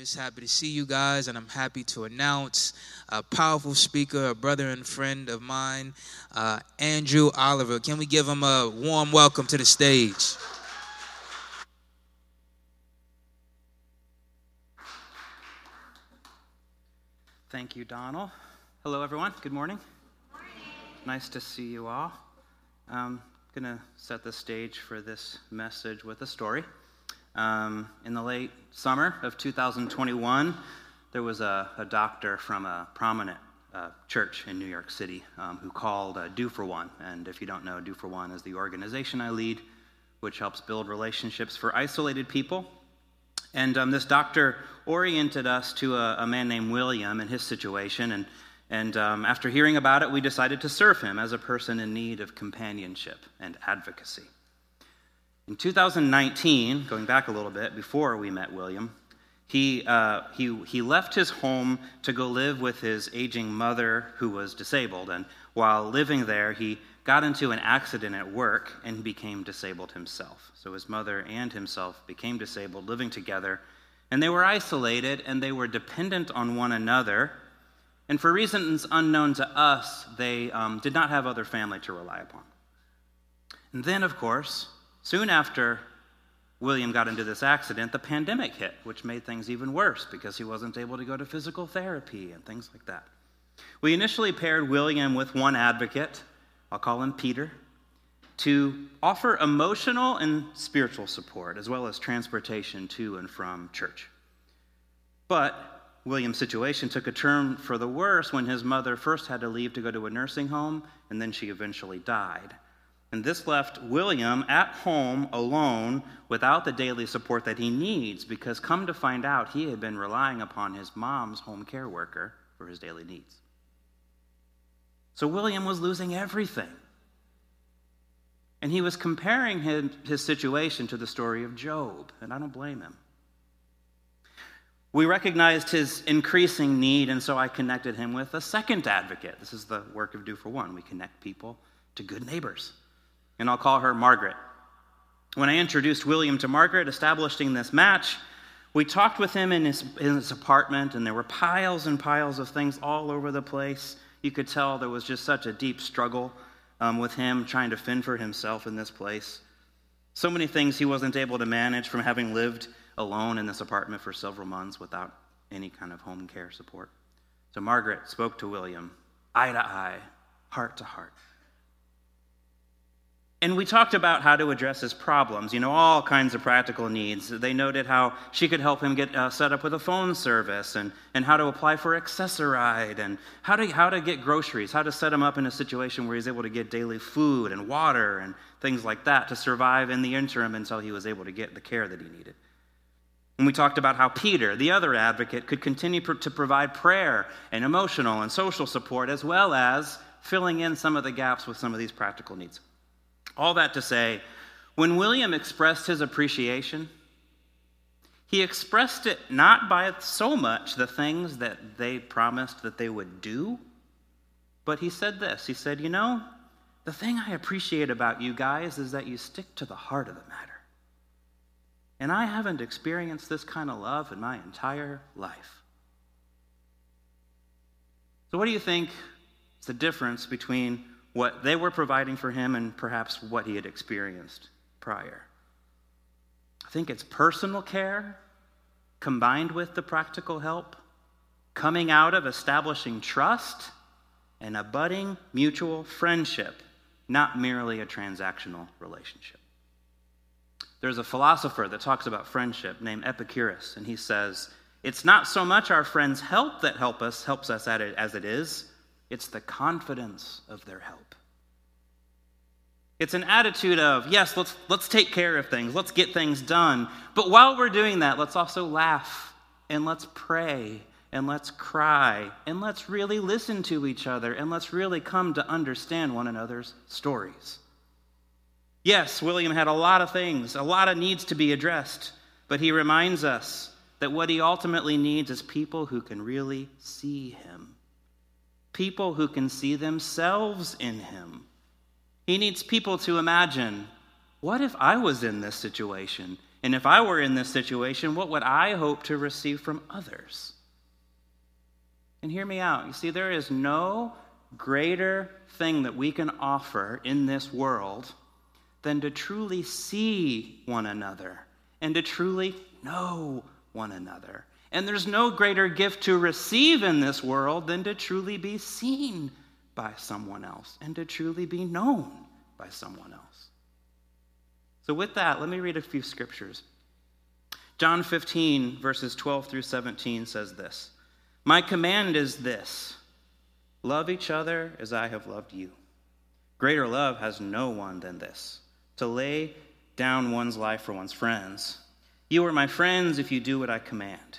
just happy to see you guys, and I'm happy to announce a powerful speaker, a brother and friend of mine, uh, Andrew Oliver. Can we give him a warm welcome to the stage? Thank you, Donald. Hello, everyone. Good morning. morning. Nice to see you all. I'm going to set the stage for this message with a story. Um, in the late summer of 2021, there was a, a doctor from a prominent uh, church in New York City um, who called uh, Do for One. And if you don't know, Do for One is the organization I lead, which helps build relationships for isolated people. And um, this doctor oriented us to a, a, man named William and his situation. And, and um, after hearing about it, we decided to serve him as a person in need of companionship and advocacy. In 2019, going back a little bit, before we met William, he, uh, he, he left his home to go live with his aging mother who was disabled. And while living there, he got into an accident at work and became disabled himself. So his mother and himself became disabled, living together. And they were isolated and they were dependent on one another. And for reasons unknown to us, they um, did not have other family to rely upon. And then, of course, Soon after William got into this accident, the pandemic hit, which made things even worse because he wasn't able to go to physical therapy and things like that. We initially paired William with one advocate, I'll call him Peter, to offer emotional and spiritual support, as well as transportation to and from church. But William's situation took a turn for the worse when his mother first had to leave to go to a nursing home, and then she eventually died. And this left William at home alone without the daily support that he needs because, come to find out, he had been relying upon his mom's home care worker for his daily needs. So William was losing everything. And he was comparing his, his situation to the story of Job, and I don't blame him. We recognized his increasing need, and so I connected him with a second advocate. This is the work of Do for One. We connect people to good neighbors and I'll call her Margaret. When I introduced William to Margaret, establishing this match, we talked with him in his, in his apartment, and there were piles and piles of things all over the place. You could tell there was just such a deep struggle um, with him trying to fend for himself in this place. So many things he wasn't able to manage from having lived alone in this apartment for several months without any kind of home care support. So Margaret spoke to William, eye to eye, heart to heart. And we talked about how to address his problems, you know, all kinds of practical needs. They noted how she could help him get uh, set up with a phone service and, and how to apply for Access-a-Ride and how to, how to get groceries, how to set him up in a situation where he's able to get daily food and water and things like that to survive in the interim until he was able to get the care that he needed. And we talked about how Peter, the other advocate, could continue to provide prayer and emotional and social support as well as filling in some of the gaps with some of these practical needs. All that to say, when William expressed his appreciation, he expressed it not by so much the things that they promised that they would do, but he said this. He said, You know, the thing I appreciate about you guys is that you stick to the heart of the matter. And I haven't experienced this kind of love in my entire life. So, what do you think is the difference between what they were providing for him and perhaps what he had experienced prior. I think it's personal care combined with the practical help, coming out of establishing trust and a budding mutual friendship, not merely a transactional relationship. There's a philosopher that talks about friendship named Epicurus, and he says, It's not so much our friends' help that help us, helps us at it as it is, it's the confidence of their help. It's an attitude of, yes, let's, let's take care of things, let's get things done. But while we're doing that, let's also laugh and let's pray and let's cry and let's really listen to each other and let's really come to understand one another's stories. Yes, William had a lot of things, a lot of needs to be addressed, but he reminds us that what he ultimately needs is people who can really see him people who can see themselves in him. He needs people to imagine what if I was in this situation And if I were in this situation, what would I hope to receive from others? And hear me out. You see, there is no greater thing that we can offer in this world than to truly see one another and to truly know one another. And there's no greater gift to receive in this world than to truly be seen by someone else and to truly be known by someone else. So, with that, let me read a few scriptures. John 15, verses 12 through 17 says this My command is this love each other as I have loved you. Greater love has no one than this to lay down one's life for one's friends. You are my friends if you do what I command.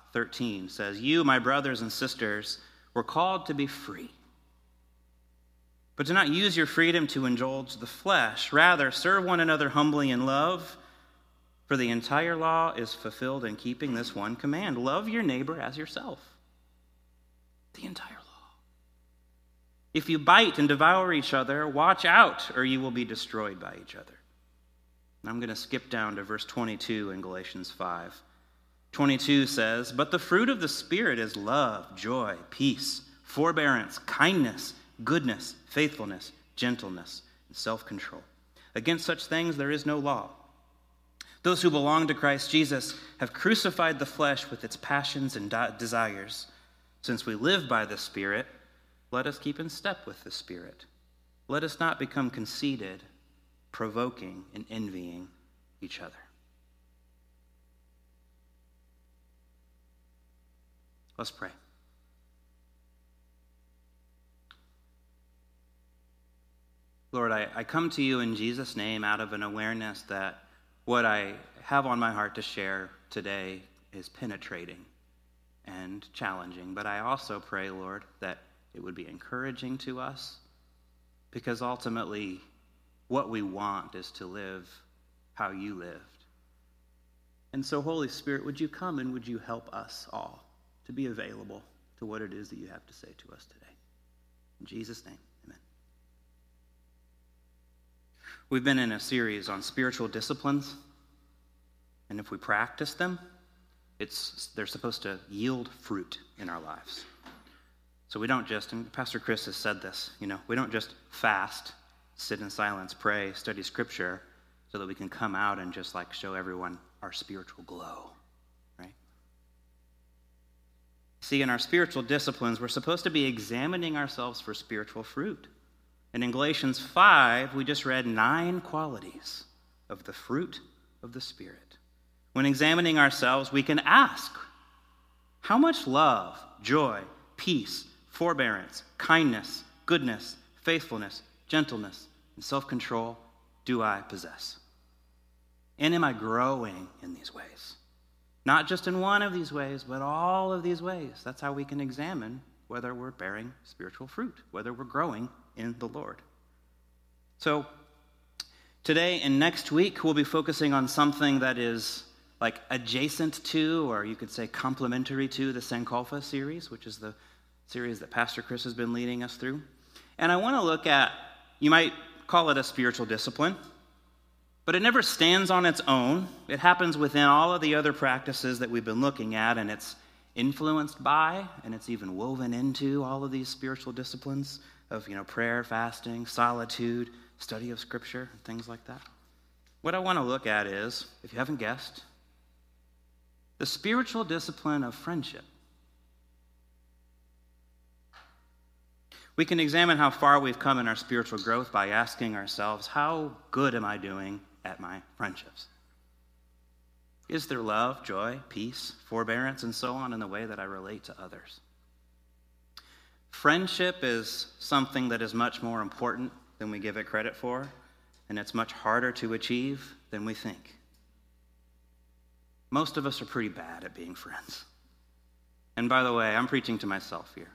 13 says, You, my brothers and sisters, were called to be free. But do not use your freedom to indulge the flesh. Rather, serve one another humbly in love. For the entire law is fulfilled in keeping this one command love your neighbor as yourself. The entire law. If you bite and devour each other, watch out, or you will be destroyed by each other. I'm going to skip down to verse 22 in Galatians 5. 22 says, But the fruit of the Spirit is love, joy, peace, forbearance, kindness, goodness, faithfulness, gentleness, and self control. Against such things there is no law. Those who belong to Christ Jesus have crucified the flesh with its passions and desires. Since we live by the Spirit, let us keep in step with the Spirit. Let us not become conceited, provoking, and envying each other. Let's pray. Lord, I, I come to you in Jesus' name out of an awareness that what I have on my heart to share today is penetrating and challenging. But I also pray, Lord, that it would be encouraging to us because ultimately what we want is to live how you lived. And so, Holy Spirit, would you come and would you help us all? To be available to what it is that you have to say to us today. In Jesus' name, amen. We've been in a series on spiritual disciplines, and if we practice them, it's, they're supposed to yield fruit in our lives. So we don't just, and Pastor Chris has said this, you know, we don't just fast, sit in silence, pray, study scripture, so that we can come out and just like show everyone our spiritual glow. See, in our spiritual disciplines, we're supposed to be examining ourselves for spiritual fruit. And in Galatians 5, we just read nine qualities of the fruit of the Spirit. When examining ourselves, we can ask how much love, joy, peace, forbearance, kindness, goodness, faithfulness, gentleness, and self control do I possess? And am I growing in these ways? Not just in one of these ways, but all of these ways. That's how we can examine whether we're bearing spiritual fruit, whether we're growing in the Lord. So, today and next week, we'll be focusing on something that is like adjacent to, or you could say complementary to, the Sankofa series, which is the series that Pastor Chris has been leading us through. And I want to look at, you might call it a spiritual discipline. But it never stands on its own. It happens within all of the other practices that we've been looking at, and it's influenced by, and it's even woven into all of these spiritual disciplines of, you know, prayer, fasting, solitude, study of scripture, and things like that. What I want to look at is, if you haven't guessed, the spiritual discipline of friendship. We can examine how far we've come in our spiritual growth by asking ourselves, how good am I doing at my friendships? Is there love, joy, peace, forbearance, and so on in the way that I relate to others? Friendship is something that is much more important than we give it credit for, and it's much harder to achieve than we think. most of us are pretty bad at being friends. And by the way, I'm preaching to myself here.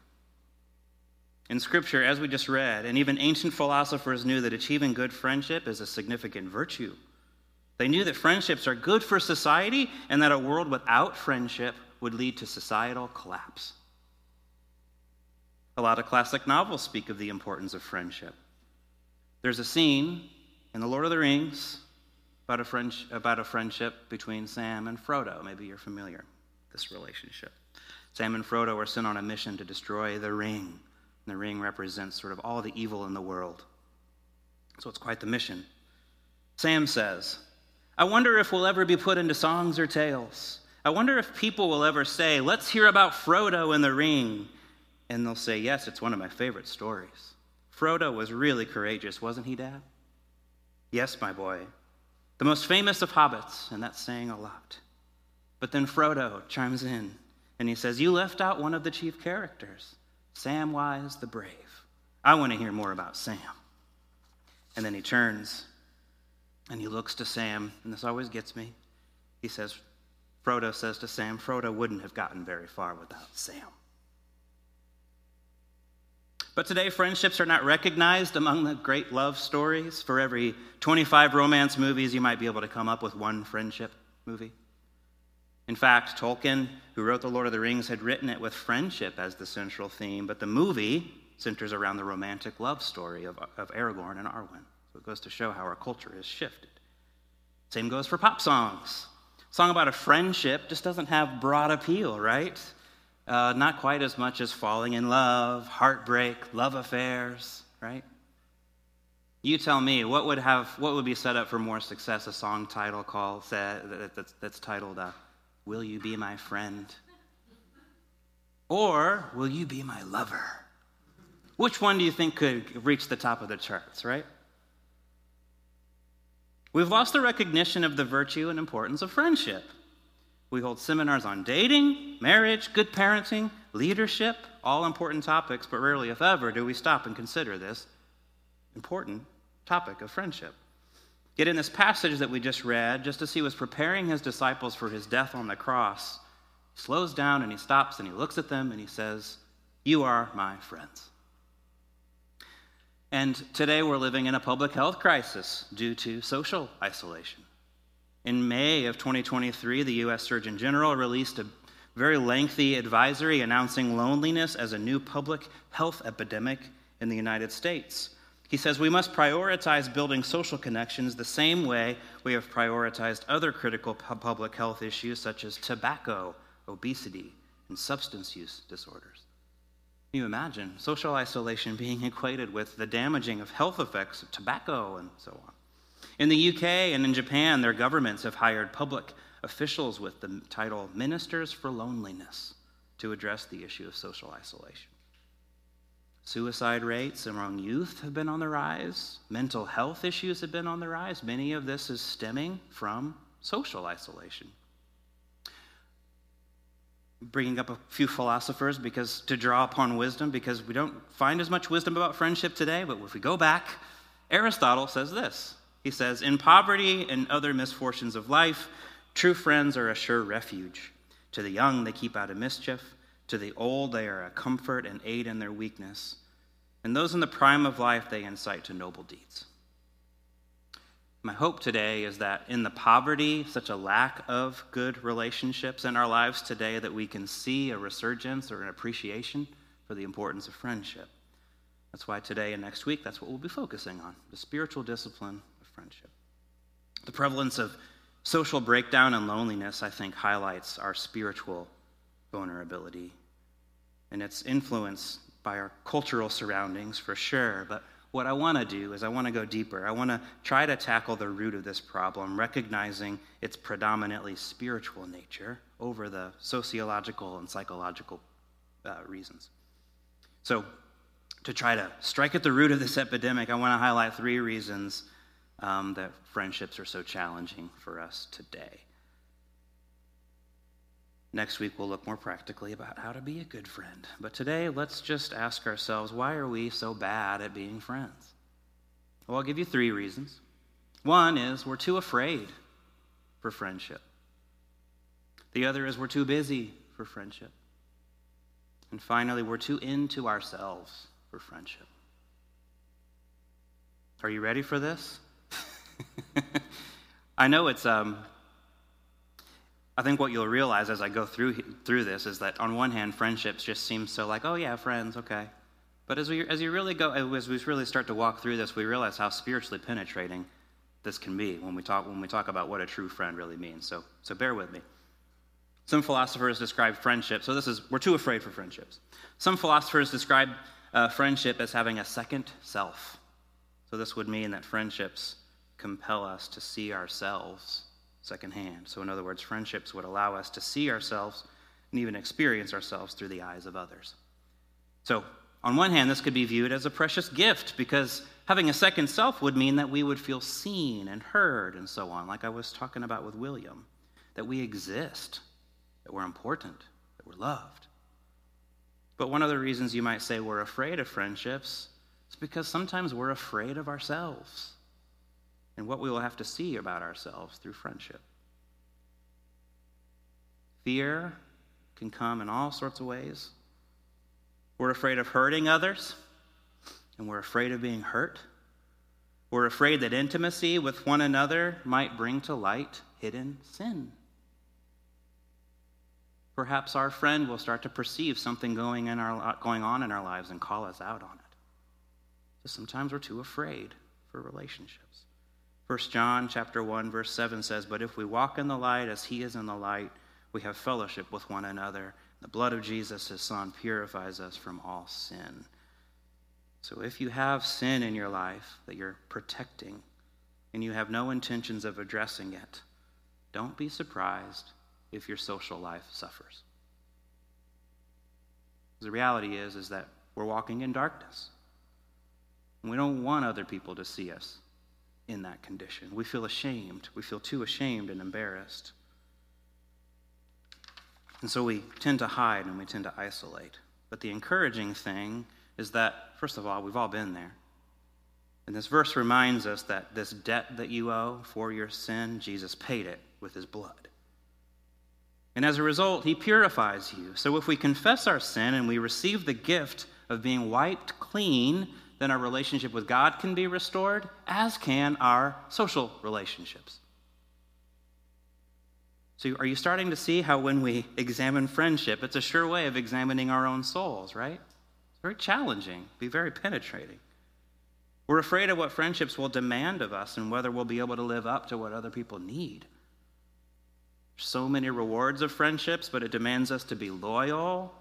In Scripture, as we just read, and even ancient philosophers knew that achieving good friendship is a significant virtue. They knew that friendships are good for society and that a world without friendship would lead to societal collapse. A lot of classic novels speak of the importance of friendship. There's a scene in The Lord of the Rings about a, friend, about a friendship between Sam and Frodo. Maybe you're familiar with this relationship. Sam and Frodo are sent on a mission to destroy the ring. And the ring represents sort of all the evil in the world. So it's quite the mission. Sam says, I wonder if we'll ever be put into songs or tales. I wonder if people will ever say, Let's hear about Frodo and the ring. And they'll say, Yes, it's one of my favorite stories. Frodo was really courageous, wasn't he, Dad? Yes, my boy. The most famous of hobbits, and that's saying a lot. But then Frodo chimes in and he says, You left out one of the chief characters, Samwise the Brave. I want to hear more about Sam. And then he turns and he looks to Sam, and this always gets me. He says, Frodo says to Sam, Frodo wouldn't have gotten very far without Sam. But today, friendships are not recognized among the great love stories. For every 25 romance movies, you might be able to come up with one friendship movie. In fact, Tolkien, who wrote The Lord of the Rings, had written it with friendship as the central theme, but the movie centers around the romantic love story of, of Aragorn and Arwen. So it goes to show how our culture has shifted. Same goes for pop songs A song about a friendship just doesn't have broad appeal, right? Uh, not quite as much as falling in love, heartbreak, love affairs, right? You tell me what would have what would be set up for more success? A song title called that's, that's titled uh, "Will You Be My Friend," or "Will You Be My Lover"? Which one do you think could reach the top of the charts? Right? We've lost the recognition of the virtue and importance of friendship. We hold seminars on dating, marriage, good parenting, leadership, all important topics, but rarely, if ever, do we stop and consider this important topic of friendship. Yet, in this passage that we just read, just as he was preparing his disciples for his death on the cross, he slows down and he stops and he looks at them and he says, You are my friends. And today we're living in a public health crisis due to social isolation. In May of 2023, the U.S. Surgeon General released a very lengthy advisory announcing loneliness as a new public health epidemic in the United States. He says we must prioritize building social connections the same way we have prioritized other critical public health issues such as tobacco, obesity, and substance use disorders. Can you imagine social isolation being equated with the damaging of health effects of tobacco and so on? In the UK and in Japan, their governments have hired public officials with the title Ministers for Loneliness to address the issue of social isolation. Suicide rates among youth have been on the rise. Mental health issues have been on the rise. Many of this is stemming from social isolation bringing up a few philosophers because to draw upon wisdom because we don't find as much wisdom about friendship today but if we go back aristotle says this he says in poverty and other misfortunes of life true friends are a sure refuge to the young they keep out of mischief to the old they are a comfort and aid in their weakness and those in the prime of life they incite to noble deeds my hope today is that in the poverty, such a lack of good relationships in our lives today, that we can see a resurgence or an appreciation for the importance of friendship. That's why today and next week, that's what we'll be focusing on the spiritual discipline of friendship. The prevalence of social breakdown and loneliness, I think, highlights our spiritual vulnerability. And it's influenced by our cultural surroundings for sure, but what I want to do is I want to go deeper. I want to try to tackle the root of this problem, recognizing its predominantly spiritual nature over the sociological and psychological uh, reasons. So, to try to strike at the root of this epidemic, I want to highlight three reasons um, that friendships are so challenging for us today. Next week, we'll look more practically about how to be a good friend. But today, let's just ask ourselves why are we so bad at being friends? Well, I'll give you three reasons. One is we're too afraid for friendship. The other is we're too busy for friendship. And finally, we're too into ourselves for friendship. Are you ready for this? I know it's um, I think what you'll realize as I go through through this is that on one hand, friendships just seem so like, oh yeah, friends, okay. But as we as you really go, as we really start to walk through this, we realize how spiritually penetrating this can be when we talk when we talk about what a true friend really means. So so bear with me. Some philosophers describe friendship. So this is we're too afraid for friendships. Some philosophers describe uh, friendship as having a second self. So this would mean that friendships compel us to see ourselves secondhand. So, in other words, friendships would allow us to see ourselves and even experience ourselves through the eyes of others. So, on one hand, this could be viewed as a precious gift because having a second self would mean that we would feel seen and heard and so on, like I was talking about with William, that we exist, that we're important, that we're loved. But one of the reasons you might say we're afraid of friendships is because sometimes we're afraid of ourselves and what we will have to see about ourselves through friendship. Fear can come in all sorts of ways. We're afraid of hurting others, and we're afraid of being hurt. We're afraid that intimacy with one another might bring to light hidden sin. Perhaps our friend will start to perceive something going, in our, going on in our lives and call us out on it. So sometimes we're too afraid for relationships. 1 John chapter 1 verse 7 says, "But if we walk in the light as he is in the light, we have fellowship with one another. The blood of Jesus his son purifies us from all sin." So if you have sin in your life that you're protecting and you have no intentions of addressing it, don't be surprised if your social life suffers. The reality is is that we're walking in darkness. We don't want other people to see us in that condition. We feel ashamed. We feel too ashamed and embarrassed. And so we tend to hide and we tend to isolate. But the encouraging thing is that, first of all, we've all been there. And this verse reminds us that this debt that you owe for your sin, Jesus paid it with his blood. And as a result, he purifies you. So if we confess our sin and we receive the gift of being wiped clean then our relationship with God can be restored, as can our social relationships. So, are you starting to see how when we examine friendship, it's a sure way of examining our own souls, right? It's very challenging, be very penetrating. We're afraid of what friendships will demand of us and whether we'll be able to live up to what other people need. So many rewards of friendships, but it demands us to be loyal.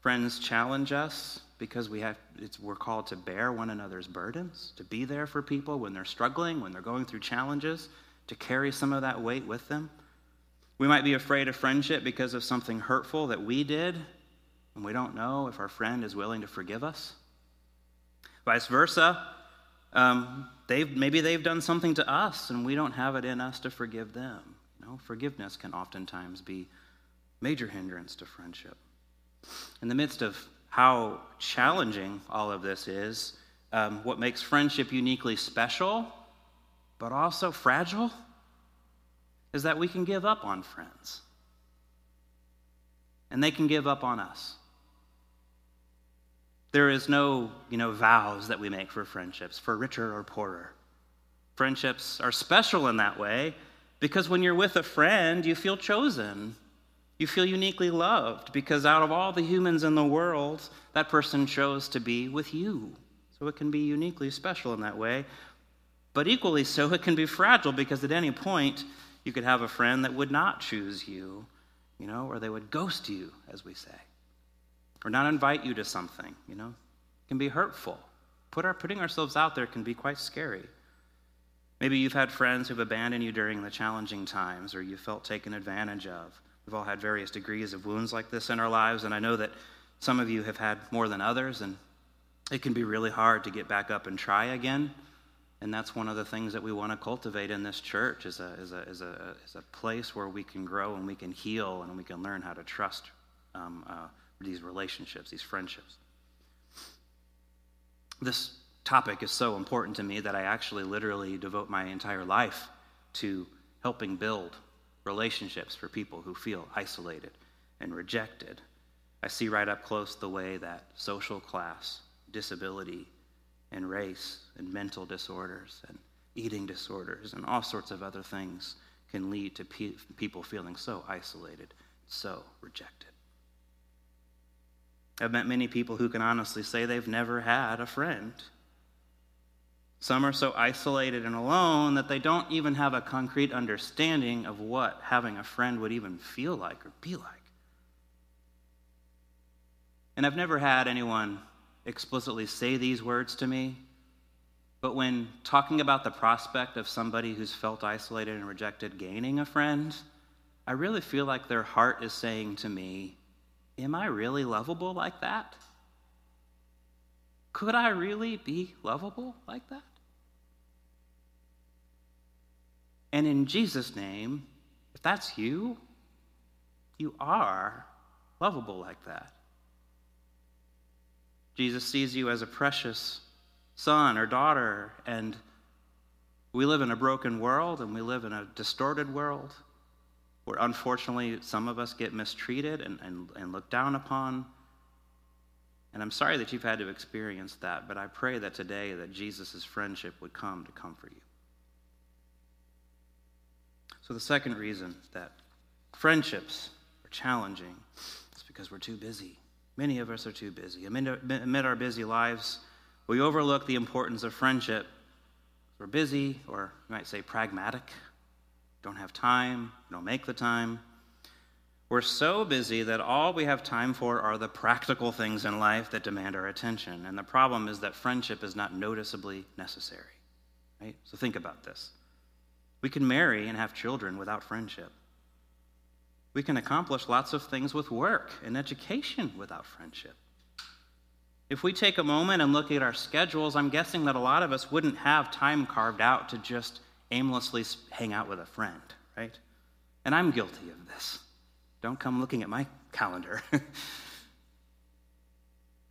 Friends challenge us because we have, we're called to bear one another's burdens, to be there for people when they're struggling, when they're going through challenges, to carry some of that weight with them. We might be afraid of friendship because of something hurtful that we did, and we don't know if our friend is willing to forgive us. Vice versa, um, they've, maybe they've done something to us, and we don't have it in us to forgive them. You know, forgiveness can oftentimes be major hindrance to friendship. In the midst of how challenging all of this is, um, what makes friendship uniquely special, but also fragile, is that we can give up on friends. And they can give up on us. There is no, you know, vows that we make for friendships, for richer or poorer. Friendships are special in that way because when you're with a friend, you feel chosen. You feel uniquely loved because out of all the humans in the world, that person chose to be with you. So it can be uniquely special in that way. But equally so, it can be fragile because at any point, you could have a friend that would not choose you, you know, or they would ghost you, as we say, or not invite you to something, you know. It can be hurtful. Put our, putting ourselves out there can be quite scary. Maybe you've had friends who've abandoned you during the challenging times, or you felt taken advantage of. We've all had various degrees of wounds like this in our lives, and I know that some of you have had more than others, and it can be really hard to get back up and try again. And that's one of the things that we want to cultivate in this church is a, is a, is a, is a place where we can grow and we can heal and we can learn how to trust um, uh, these relationships, these friendships. This topic is so important to me that I actually literally devote my entire life to helping build relationships for people who feel isolated and rejected. I see right up close the way that social class, disability, and race, and mental disorders, and eating disorders, and all sorts of other things can lead to pe- people feeling so isolated, so rejected. I've met many people who can honestly say they've never had a friend. Some are so isolated and alone that they don't even have a concrete understanding of what having a friend would even feel like or be like. And I've never had anyone explicitly say these words to me, but when talking about the prospect of somebody who's felt isolated and rejected gaining a friend, I really feel like their heart is saying to me, Am I really lovable like that? Could I really be lovable like that? And in Jesus' name, if that's you, you are lovable like that. Jesus sees you as a precious son or daughter, and we live in a broken world and we live in a distorted world where unfortunately some of us get mistreated and, and, and looked down upon. And I'm sorry that you've had to experience that, but I pray that today that Jesus' friendship would come to comfort you. So the second reason that friendships are challenging is because we're too busy. Many of us are too busy. Amid our busy lives, we overlook the importance of friendship. We're busy, or you might say pragmatic, don't have time, don't make the time. We're so busy that all we have time for are the practical things in life that demand our attention. And the problem is that friendship is not noticeably necessary. Right? So think about this. We can marry and have children without friendship. We can accomplish lots of things with work and education without friendship. If we take a moment and look at our schedules, I'm guessing that a lot of us wouldn't have time carved out to just aimlessly hang out with a friend, right? And I'm guilty of this. Don't come looking at my calendar. it's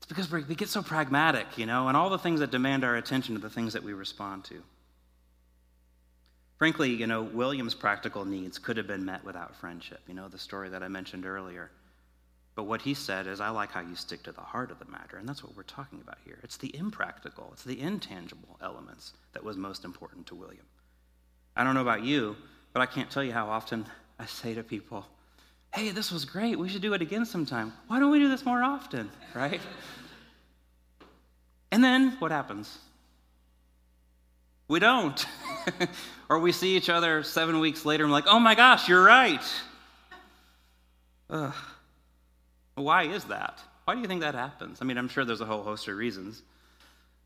because we get so pragmatic, you know, and all the things that demand our attention are the things that we respond to. Frankly, you know, William's practical needs could have been met without friendship. You know, the story that I mentioned earlier. But what he said is, I like how you stick to the heart of the matter. And that's what we're talking about here. It's the impractical, it's the intangible elements that was most important to William. I don't know about you, but I can't tell you how often I say to people, hey, this was great. We should do it again sometime. Why don't we do this more often? Right? and then what happens? We don't. or we see each other seven weeks later and we're like, oh my gosh, you're right. Ugh. Why is that? Why do you think that happens? I mean, I'm sure there's a whole host of reasons.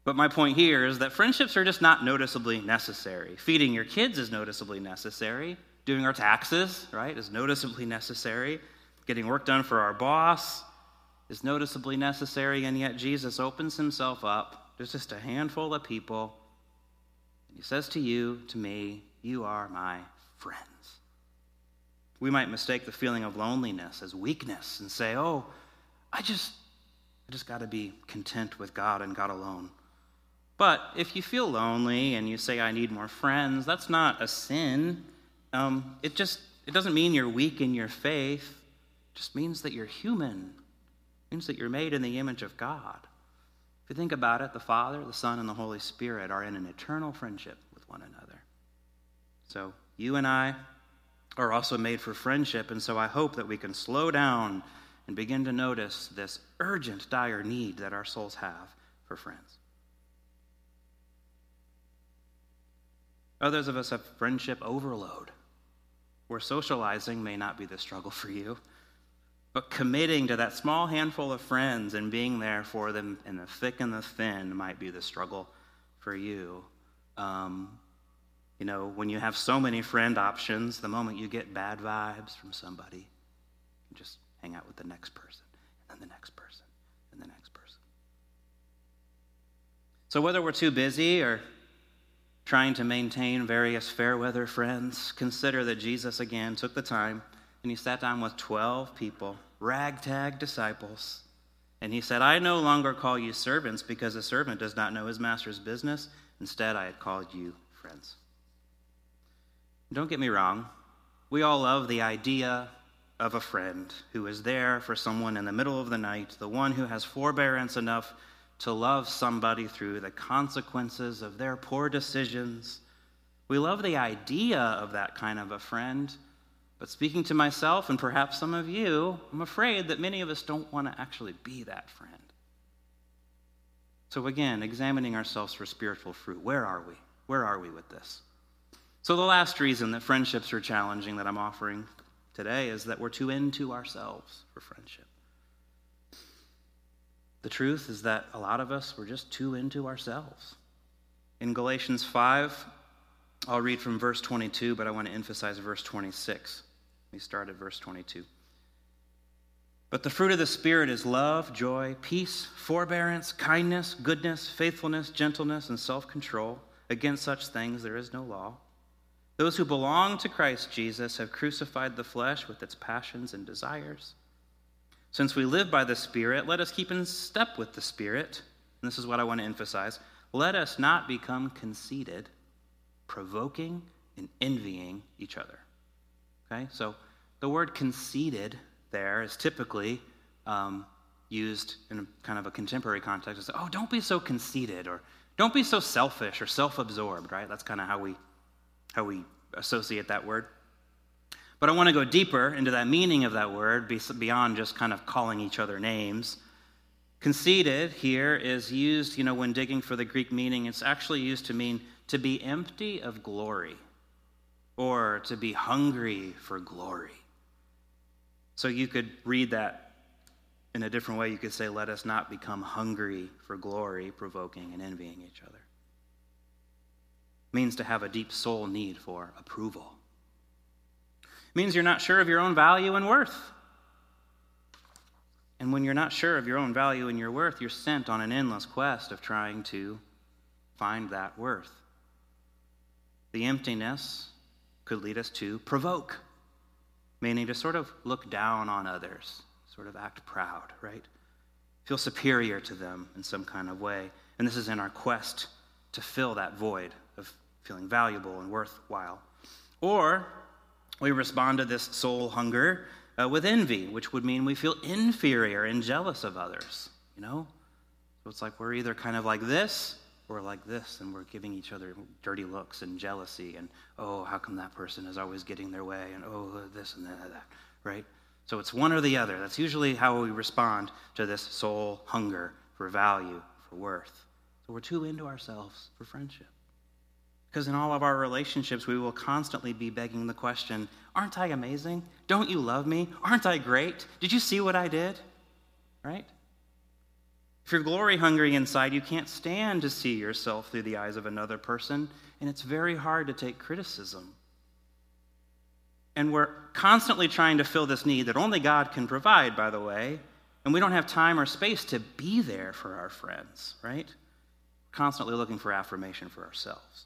But my point here is that friendships are just not noticeably necessary. Feeding your kids is noticeably necessary. Doing our taxes, right, is noticeably necessary. Getting work done for our boss is noticeably necessary. And yet Jesus opens himself up. There's just a handful of people And he says to you, to me, You are my friends. We might mistake the feeling of loneliness as weakness and say, Oh, I just, I just got to be content with God and God alone. But if you feel lonely and you say, I need more friends, that's not a sin. Um, it just it doesn't mean you're weak in your faith. It just means that you're human. It means that you're made in the image of God. If you think about it, the Father, the Son, and the Holy Spirit are in an eternal friendship with one another. So you and I are also made for friendship, and so I hope that we can slow down and begin to notice this urgent, dire need that our souls have for friends. Others of us have friendship overload, where socializing may not be the struggle for you, but committing to that small handful of friends and being there for them in the thick and the thin might be the struggle for you. Um, you know, when you have so many friend options, the moment you get bad vibes from somebody, you just hang out with the next person, and then the next person, and the next person. So, whether we're too busy or trying to maintain various fair weather friends, consider that Jesus again took the time and he sat down with 12 people, ragtag disciples. And he said, I no longer call you servants because a servant does not know his master's business. Instead, I had called you friends. Don't get me wrong, We all love the idea of a friend who is there for someone in the middle of the night, the one who has forbearance enough to love somebody through the consequences of their poor decisions. We love the idea of that kind of a friend. But speaking to myself and perhaps some of you, I'm afraid that many of us don't want to actually be that friend. So, again, examining ourselves for spiritual fruit. Where are we? Where are we with this? So, the last reason that friendships are challenging that I'm offering today is that we're too into ourselves for friendship. The truth is that a lot of us, we're just too into ourselves. In Galatians 5, I'll read from verse 22, but I want to emphasize verse 26. We start at verse 22. But the fruit of the Spirit is love, joy, peace, forbearance, kindness, goodness, faithfulness, gentleness, and self control. Against such things there is no law. Those who belong to Christ Jesus have crucified the flesh with its passions and desires. Since we live by the Spirit, let us keep in step with the Spirit. And this is what I want to emphasize. Let us not become conceited, provoking and envying each other. Okay? So the word conceited there is typically um, used in kind of a contemporary context. It's, oh, don't be so conceited, or don't be so selfish or self absorbed, right? That's kind of how we, how we associate that word. But I want to go deeper into that meaning of that word beyond just kind of calling each other names. Conceited here is used, you know, when digging for the Greek meaning, it's actually used to mean to be empty of glory or to be hungry for glory. So you could read that in a different way. You could say, Let us not become hungry for glory, provoking and envying each other. It means to have a deep soul need for approval it means you're not sure of your own value and worth. And when you're not sure of your own value and your worth, you're sent on an endless quest of trying to find that worth. The emptiness could lead us to provoke, meaning to sort of look down on others, sort of act proud, right? Feel superior to them in some kind of way. And this is in our quest to fill that void of feeling valuable and worthwhile. Or we respond to this soul hunger uh, with envy, which would mean we feel inferior and jealous of others, you know? So it's like we're either kind of like this or like this, and we're giving each other dirty looks and jealousy, and oh, how come that person is always getting their way, and oh, this and that, that right? So it's one or the other. That's usually how we respond to this soul hunger for value, for worth. So we're too into ourselves for friendship. Because in all of our relationships, we will constantly be begging the question Aren't I amazing? Don't you love me? Aren't I great? Did you see what I did? Right? If you're glory hungry inside, you can't stand to see yourself through the eyes of another person, and it's very hard to take criticism. And we're constantly trying to fill this need that only God can provide, by the way, and we don't have time or space to be there for our friends, right? Constantly looking for affirmation for ourselves.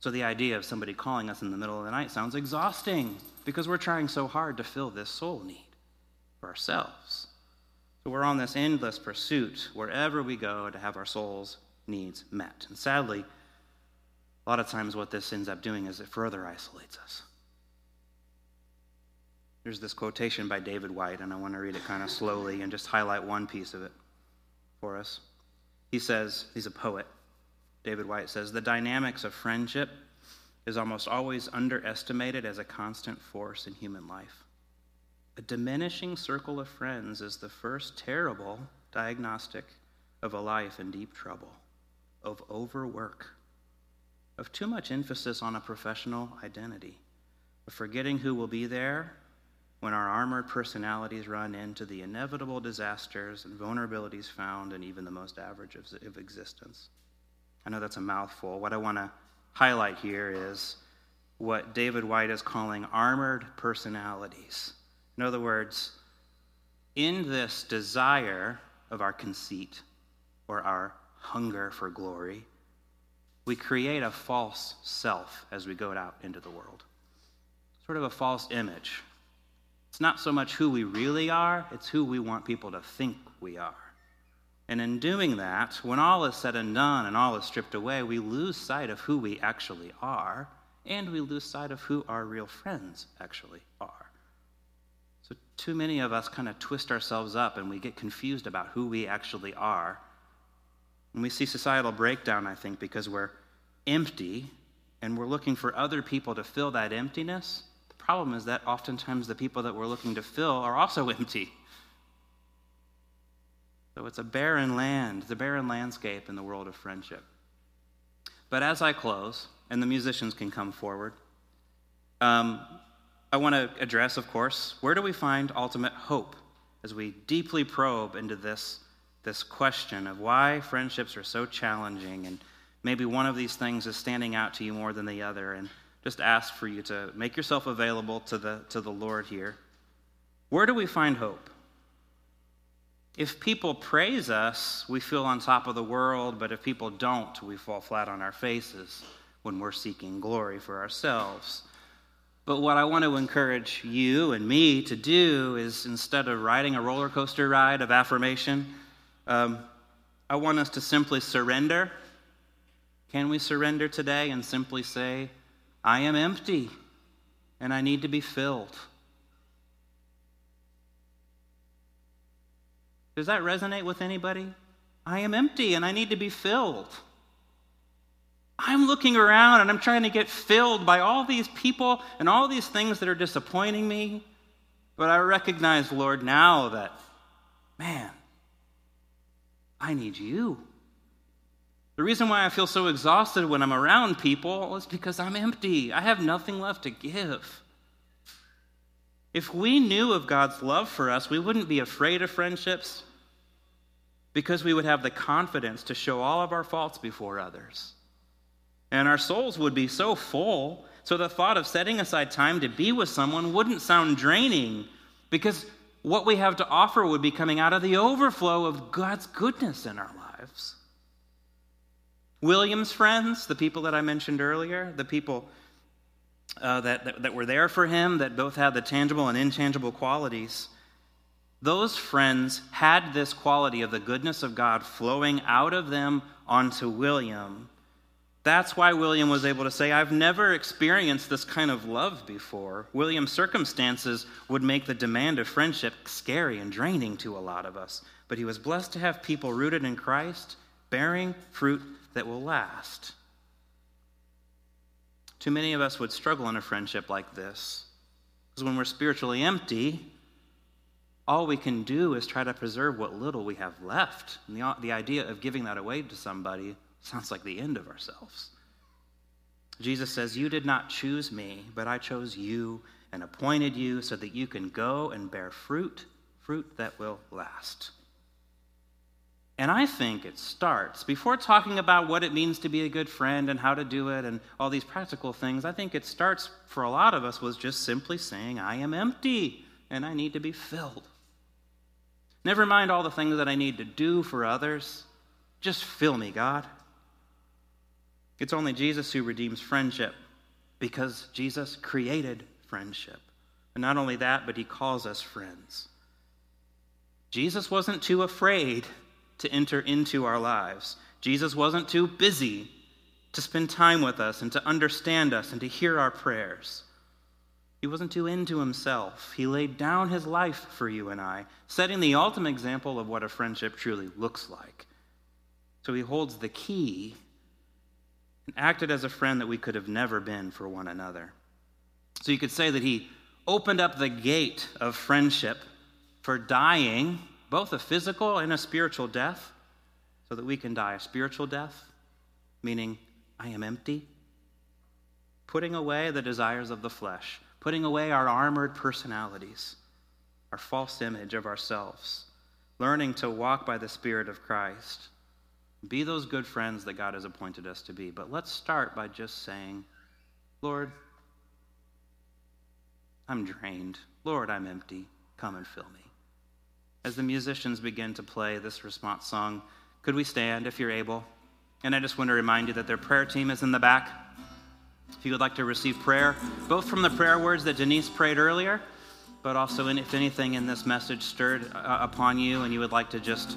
So the idea of somebody calling us in the middle of the night sounds exhausting because we're trying so hard to fill this soul need for ourselves. So we're on this endless pursuit wherever we go to have our soul's needs met. And sadly, a lot of times what this ends up doing is it further isolates us. There's this quotation by David Whyte, and I want to read it kind of slowly and just highlight one piece of it for us. He says, he's a poet. David Whyte says the dynamics of friendship is almost always underestimated as a constant force in human life. A diminishing circle of friends is the first terrible diagnostic of a life in deep trouble, of overwork, of too much emphasis on a professional identity, of forgetting who will be there when our armored personalities run into the inevitable disasters and vulnerabilities found in even the most average of existence. I know that's a mouthful. What I want to highlight here is what David Whyte is calling armored personalities. In other words, in this desire of our conceit or our hunger for glory, we create a false self as we go out into the world. Sort of a false image. It's not so much who we really are, it's who we want people to think we are. And in doing that, when all is said and done and all is stripped away, we lose sight of who we actually are and we lose sight of who our real friends actually are. So, too many of us kind of twist ourselves up and we get confused about who we actually are. And we see societal breakdown, I think, because we're empty and we're looking for other people to fill that emptiness. The problem is that oftentimes the people that we're looking to fill are also empty. So it's a barren land, the barren landscape in the world of friendship. But as I close, and the musicians can come forward, um, I want to address, of course, where do we find ultimate hope as we deeply probe into this, this question of why friendships are so challenging and maybe one of these things is standing out to you more than the other and just ask for you to make yourself available to the, to the Lord here. Where do we find hope? If people praise us, we feel on top of the world, but if people don't, we fall flat on our faces when we're seeking glory for ourselves. But what I want to encourage you and me to do is instead of riding a roller coaster ride of affirmation, um, I want us to simply surrender. Can we surrender today and simply say, I am empty and I need to be filled? Does that resonate with anybody? I am empty and I need to be filled. I'm looking around and I'm trying to get filled by all these people and all these things that are disappointing me. But I recognize, Lord, now that, man, I need you. The reason why I feel so exhausted when I'm around people is because I'm empty. I have nothing left to give. If we knew of God's love for us, we wouldn't be afraid of friendships because we would have the confidence to show all of our faults before others. And our souls would be so full, so the thought of setting aside time to be with someone wouldn't sound draining because what we have to offer would be coming out of the overflow of God's goodness in our lives. William's friends, the people that I mentioned earlier, the people uh, that, that, that were there for him, that both had the tangible and intangible qualities, those friends had this quality of the goodness of God flowing out of them onto William. That's why William was able to say, I've never experienced this kind of love before. William's circumstances would make the demand of friendship scary and draining to a lot of us. But he was blessed to have people rooted in Christ, bearing fruit that will last. Too many of us would struggle in a friendship like this. Because when we're spiritually empty, all we can do is try to preserve what little we have left. And the, the idea of giving that away to somebody sounds like the end of ourselves. Jesus says, You did not choose me, but I chose you and appointed you so that you can go and bear fruit, fruit that will last. And I think it starts, before talking about what it means to be a good friend and how to do it and all these practical things, I think it starts for a lot of us was just simply saying, I am empty and I need to be filled. Never mind all the things that I need to do for others. Just fill me, God. It's only Jesus who redeems friendship because Jesus created friendship. And not only that, but he calls us friends. Jesus wasn't too afraid to enter into our lives. Jesus wasn't too busy to spend time with us and to understand us and to hear our prayers. He wasn't too into himself. He laid down his life for you and I, setting the ultimate example of what a friendship truly looks like. So he holds the key and acted as a friend that we could have never been for one another. So you could say that he opened up the gate of friendship for dying, both a physical and a spiritual death, so that we can die a spiritual death, meaning I am empty, putting away the desires of the flesh putting away our armored personalities, our false image of ourselves, learning to walk by the Spirit of Christ. Be those good friends that God has appointed us to be. But let's start by just saying, Lord, I'm drained. Lord, I'm empty. Come and fill me. As the musicians begin to play this response song, could we stand if you're able? And I just want to remind you that their prayer team is in the back. If you would like to receive prayer, both from the prayer words that Denise prayed earlier, but also if anything in this message stirred uh, upon you and you would like to just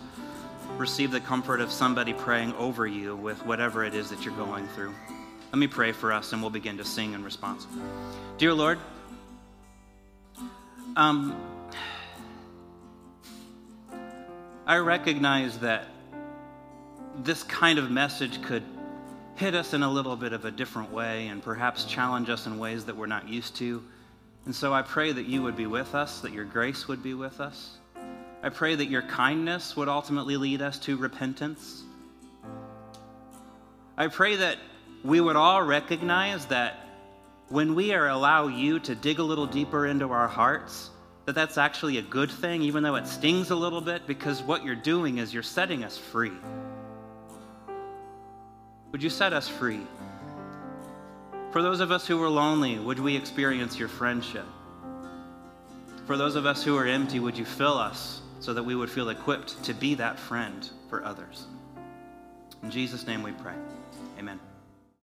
receive the comfort of somebody praying over you with whatever it is that you're going through. Let me pray for us and we'll begin to sing in response. Dear Lord, um, I recognize that this kind of message could hit us in a little bit of a different way and perhaps challenge us in ways that we're not used to. And so I pray that you would be with us, that your grace would be with us. I pray that your kindness would ultimately lead us to repentance. I pray that we would all recognize that when we are allow you to dig a little deeper into our hearts, that that's actually a good thing, even though it stings a little bit, because what you're doing is you're setting us free. Would you set us free? For those of us who were lonely, would we experience your friendship? For those of us who are empty, would you fill us so that we would feel equipped to be that friend for others? In Jesus' name we pray. Amen.